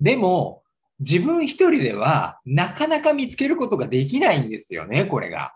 でも、自分一人ではなかなか見つけることができないんですよね、これが。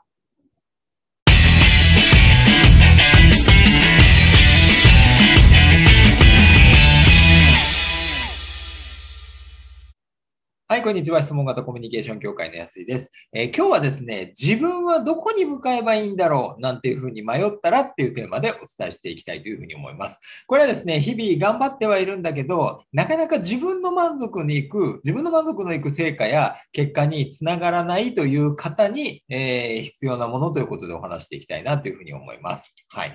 はい、こんにちは。質問型コミュニケーション協会の安井です、えー、今日はですね、自分はどこに向かえばいいんだろう？なんていうふうに迷ったらっていうテーマでお伝えしていきたいというふうに思います。これはですね、日々頑張ってはいるんだけど、なかなか自分の満足にいく、自分の満足のいく成果や結果につながらないという方に、えー、必要なものということでお話していきたいなというふうに思います。はい。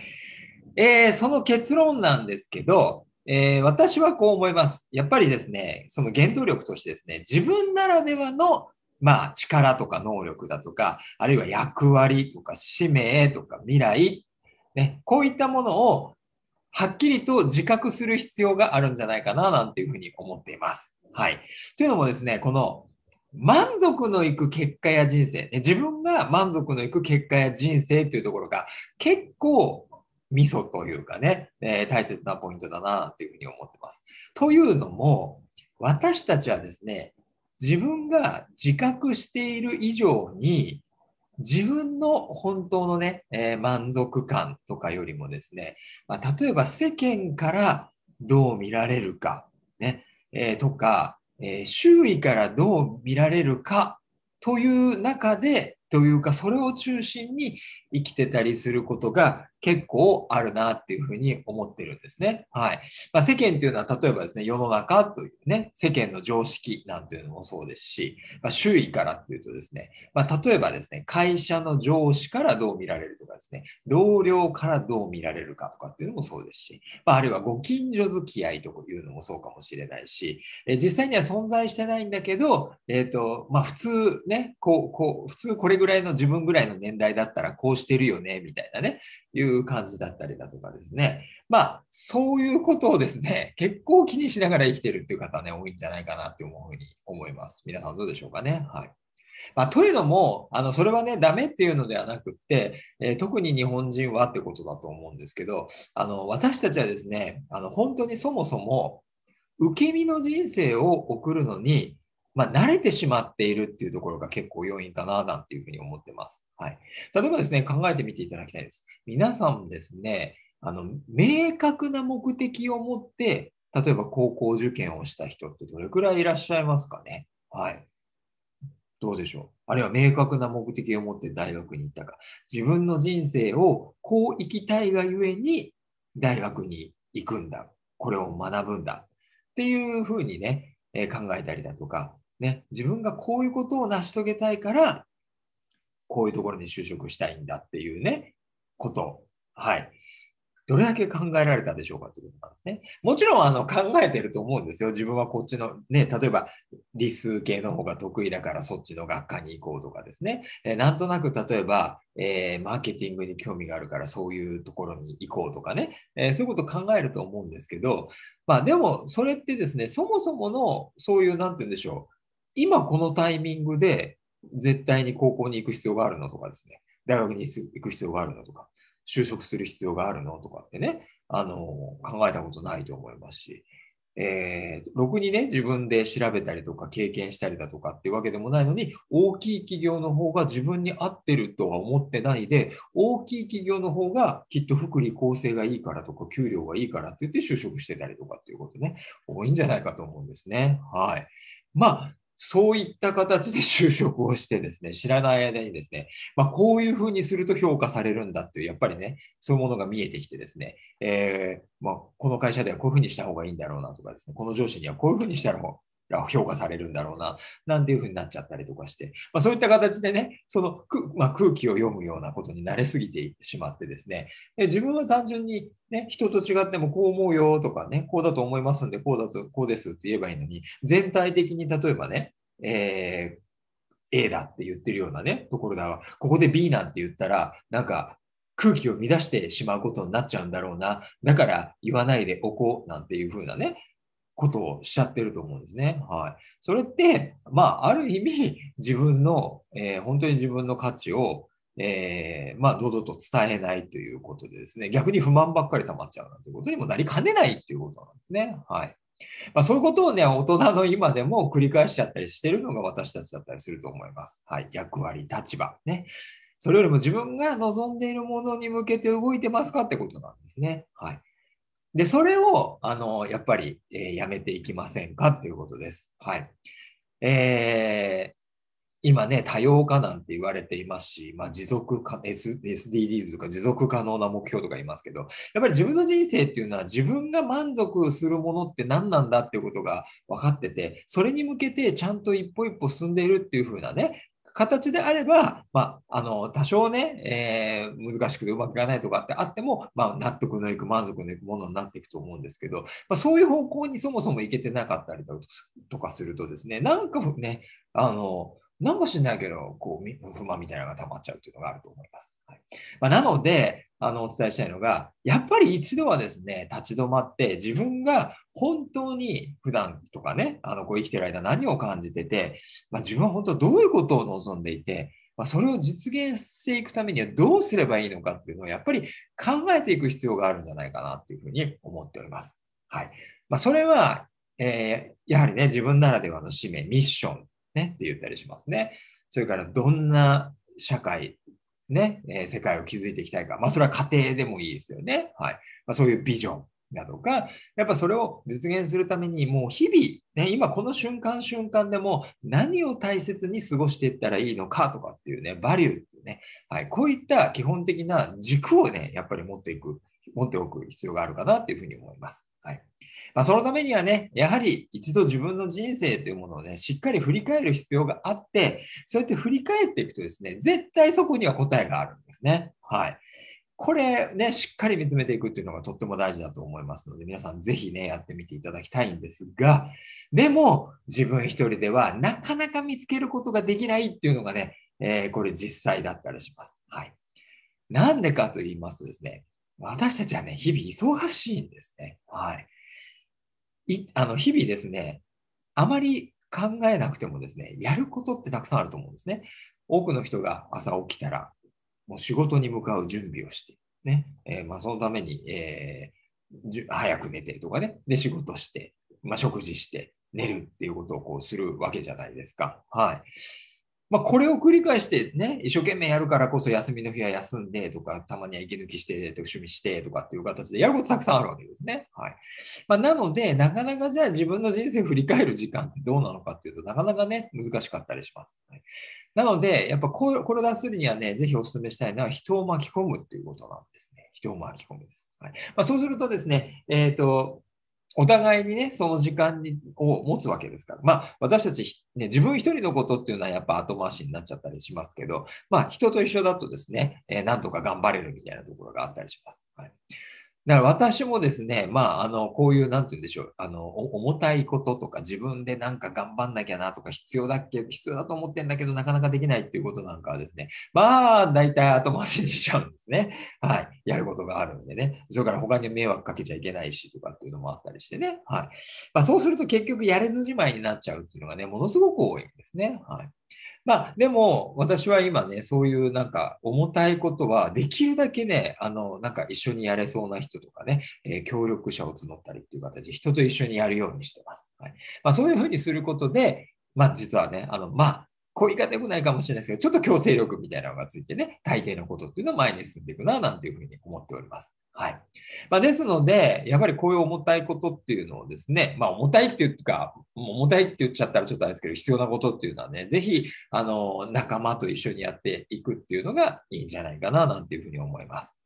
えー、その結論なんですけど、えー、私はこう思います。やっぱりですね、その原動力としてですね、自分ならではのまあ、力とか能力だとか、あるいは役割とか使命とか未来、ね、こういったものをはっきりと自覚する必要があるんじゃないかな、なんていうふうに思っています。はい。というのもですね、この満足のいく結果や人生、ね、自分が満足のいく結果や人生というところが結構味噌というかね、えー、大切なポイントだなというふうに思ってます。というのも、私たちはですね、自分が自覚している以上に、自分の本当のね、えー、満足感とかよりもですね、まあ、例えば世間からどう見られるか、ね、えー、とか、え、周囲からどう見られるかという中で、というか、それを中心に生きてたりすることが結構あるなっていうふうに思ってるんですね。はい。まあ、世間っていうのは例えばですね、世の中というね、世間の常識なんていうのもそうですし、まあ、周囲からっていうとですね、まあ、例えばですね、会社の上司からどう見られるとかですね、同僚からどう見られるかとかっていうのもそうですし、まあ、あるいはご近所付き合いというのもそうかもしれないし、え実際には存在してないんだけど、えっ、ー、と、まあ、普通ね、こう、こう、普通これぐらいの自分ぐらいの年代だったらこうしてるよね、みたいなね、いうう感じだったりだとかですね。まあ、そういうことをですね、結構気にしながら生きてるっていう方ね、多いんじゃないかなっていうふうに思います。皆さんどうでしょうかね。はい。まあ、というのも、あの、それはね、ダメっていうのではなくって、えー、特に日本人はってことだと思うんですけど、あの、私たちはですね、あの、本当にそもそも、受け身の人生を送るのに、まあ、慣れてしまっているっていうところが結構要因かな、なんていうふうに思ってます。はい。例えばですね、考えてみていただきたいです。皆さんもですね、あの、明確な目的を持って、例えば高校受験をした人ってどれくらいいらっしゃいますかねはい。どうでしょうあるいは明確な目的を持って大学に行ったか。自分の人生をこう生きたいがゆえに大学に行くんだ。これを学ぶんだ。っていうふうにね、え、考えたりだとか、ね、自分がこういうことを成し遂げたいから、こういうところに就職したいんだっていうね、こと。はい。どれだけ考えられたでしょうかということなんですね。もちろんあの考えてると思うんですよ。自分はこっちのね、例えば理数系の方が得意だからそっちの学科に行こうとかですね。え、なんとなく例えば、えー、マーケティングに興味があるからそういうところに行こうとかね。えー、そういうこと考えると思うんですけど、まあでもそれってですね、そもそものそういう、なんて言うんでしょう。今このタイミングで絶対に高校に行く必要があるのとかですね、大学に行く必要があるのとか、就職する必要があるのとかってね、あの、考えたことないと思いますし、えー、ろくにね、自分で調べたりとか経験したりだとかっていうわけでもないのに、大きい企業の方が自分に合ってるとは思ってないで、大きい企業の方がきっと福利厚生がいいからとか、給料がいいからって言って就職してたりとかっていうことね、多いんじゃないかと思うんですね。はい。まあ、そういった形で就職をしてですね、知らない間にですね、まあ、こういうふうにすると評価されるんだっていう、やっぱりね、そういうものが見えてきてですね、えー、まあ、この会社ではこういうふうにした方がいいんだろうなとかですね、この上司にはこういうふうにしたら評価されるんだろうな、なんていうふうになっちゃったりとかして、まあ、そういった形でね、その、まあ、空気を読むようなことに慣れすぎてしまってですね、自分は単純にね、人と違ってもこう思うよとかね、こうだと思いますんで、こうだと、こうですって言えばいいのに、全体的に例えばね、えー、A だって言ってるようなね、ところだわ。ここで B なんて言ったら、なんか空気を乱してしまうことになっちゃうんだろうな。だから言わないでおこうなんていうふうなね、ことをしちゃってると思うんですね。はい。それって、まあ、ある意味、自分の、えー、本当に自分の価値を、えー、まあ、堂々と伝えないということでですね、逆に不満ばっかり溜まっちゃうなんてことにもなりかねないっていうことなんですね。はい。まあ、そういうことをね、大人の今でも繰り返しちゃったりしてるのが私たちだったりすると思います。はい。役割、立場。ね。それよりも自分が望んでいるものに向けて動いてますかってことなんですね。はい。で、それを、あの、やっぱり、えー、やめていきませんかっていうことです。はい。えー、今ね、多様化なんて言われていますし、まあ、持続か、S、SDGs とか持続可能な目標とか言いますけど、やっぱり自分の人生っていうのは自分が満足するものって何なんだっていうことが分かってて、それに向けてちゃんと一歩一歩進んでいるっていう風なね、形であれば、まあ、あの、多少ね、えー、難しくてうまくいかないとかってあっても、まあ、納得のいく、満足のいくものになっていくと思うんですけど、まあ、そういう方向にそもそもいけてなかったりとかするとですね、なんかね、あの、なんか知んないけど、こう、不満みたいなのが溜まっちゃうっていうのがあると思います。はいまあ、なので、あの、お伝えしたいのが、やっぱり一度はですね、立ち止まって自分が本当に普段とかね、あの、こう生きてる間何を感じてて、まあ、自分は本当どういうことを望んでいて、まあ、それを実現していくためにはどうすればいいのかっていうのをやっぱり考えていく必要があるんじゃないかなっていうふうに思っております。はい。まあ、それは、えー、やはりね、自分ならではの使命、ミッションね、って言ったりしますね。それからどんな社会、ね、え、世界を築いていきたいか。まあ、それは家庭でもいいですよね。はい。まあ、そういうビジョンだとか、やっぱそれを実現するために、もう日々、ね、今この瞬間瞬間でも何を大切に過ごしていったらいいのかとかっていうね、バリューっていうね、はい、こういった基本的な軸をね、やっぱり持っていく、持っておく必要があるかなっていうふうに思います。はい。まあ、そのためにはね、やはり一度自分の人生というものをね、しっかり振り返る必要があって、そうやって振り返っていくとですね、絶対そこには答えがあるんですね。はい。これね、しっかり見つめていくっていうのがとっても大事だと思いますので、皆さんぜひね、やってみていただきたいんですが、でも自分一人ではなかなか見つけることができないっていうのがね、えー、これ実際だったりします。はい。なんでかと言いますとですね、私たちはね、日々忙しいんですね。はい。いあの日々ですね、あまり考えなくてもですね、やることってたくさんあると思うんですね。多くの人が朝起きたら、もう仕事に向かう準備をして、ね、えー、まあ、そのために、えー、早く寝てとかね、で仕事して、まあ、食事して、寝るっていうことをこうするわけじゃないですか。はい。まあ、これを繰り返してね、一生懸命やるからこそ休みの日は休んでとか、たまには息抜きしてと趣味してとかっていう形でやることたくさんあるわけですね。はい。まあ、なので、なかなかじゃあ自分の人生振り返る時間ってどうなのかっていうとなかなかね、難しかったりします。はい、なので、やっぱこれを出すにはね、ぜひお勧めしたいのは人を巻き込むっていうことなんですね。人を巻き込むです。はいまあ、そうするとですね、えっ、ー、と、お互いにね、その時間にを持つわけですから。まあ、私たち、ね、自分一人のことっていうのはやっぱ後回しになっちゃったりしますけど、まあ、人と一緒だとですね、えー、なんとか頑張れるみたいなところがあったりします。はいだから私もですね、まあ、あの、こういう、なんて言うんでしょう、あの、重たいこととか、自分でなんか頑張んなきゃなとか、必要だっけ、必要だと思ってんだけど、なかなかできないっていうことなんかはですね、まあ、大体後回しにしちゃうんですね。はい。やることがあるんでね。それから他に迷惑かけちゃいけないしとかっていうのもあったりしてね。はい。まあ、そうすると結局やれずじまいになっちゃうっていうのがね、ものすごく多いんですね。はい。まあ、でも、私は今ね、そういうなんか重たいことは、できるだけね、あの、なんか一緒にやれそうな人とかね、えー、協力者を募ったりっていう形で、人と一緒にやるようにしてます。はい。まあ、そういうふうにすることで、まあ、実はね、あの、まあ、こう言い方良くないかもしれないですけど、ちょっと強制力みたいなのがついてね、大抵のことっていうのは前に進んでいくな、なんていうふうに思っております。はい。まあ、ですので、やっぱりこういう重たいことっていうのをですね、まあ、重たいっていうか、重たいって言っちゃったらちょっとあれですけど、必要なことっていうのはね、ぜひ、あの、仲間と一緒にやっていくっていうのがいいんじゃないかな、なんていうふうに思います。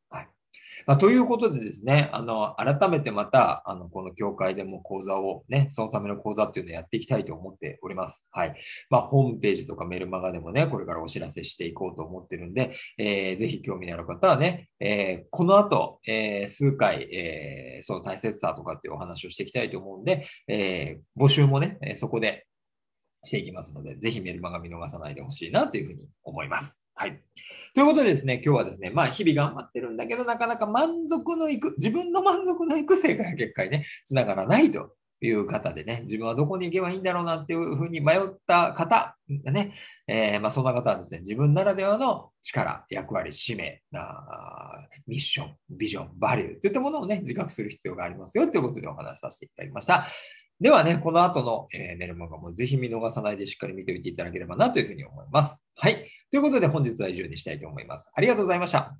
まあ、ということでですね、あの、改めてまた、あの、この教会でも講座をね、そのための講座っていうのをやっていきたいと思っております。はい。まあ、ホームページとかメルマガでもね、これからお知らせしていこうと思ってるんで、えー、ぜひ興味のある方はね、えー、この後、えー、数回、えー、その大切さとかっていうお話をしていきたいと思うんで、えー、募集もね、そこでしていきますので、ぜひメルマガ見逃さないでほしいなというふうに思います。はい。ということでですね、今日はですね、まあ日々頑張ってるんだけど、なかなか満足のいく、自分の満足のいく正解や結果にね、つながらないという方でね、自分はどこに行けばいいんだろうなっていうふうに迷った方、ね、えー、まあ、そんな方はですね、自分ならではの力、役割、使命、あミッション、ビジョン、バリューといったものをね、自覚する必要がありますよということでお話しさせていただきました。ではね、この後の、え、メルマガもぜひ見逃さないでしっかり見ておいていただければなというふうに思います。はい。ということで本日は以上にしたいと思います。ありがとうございました。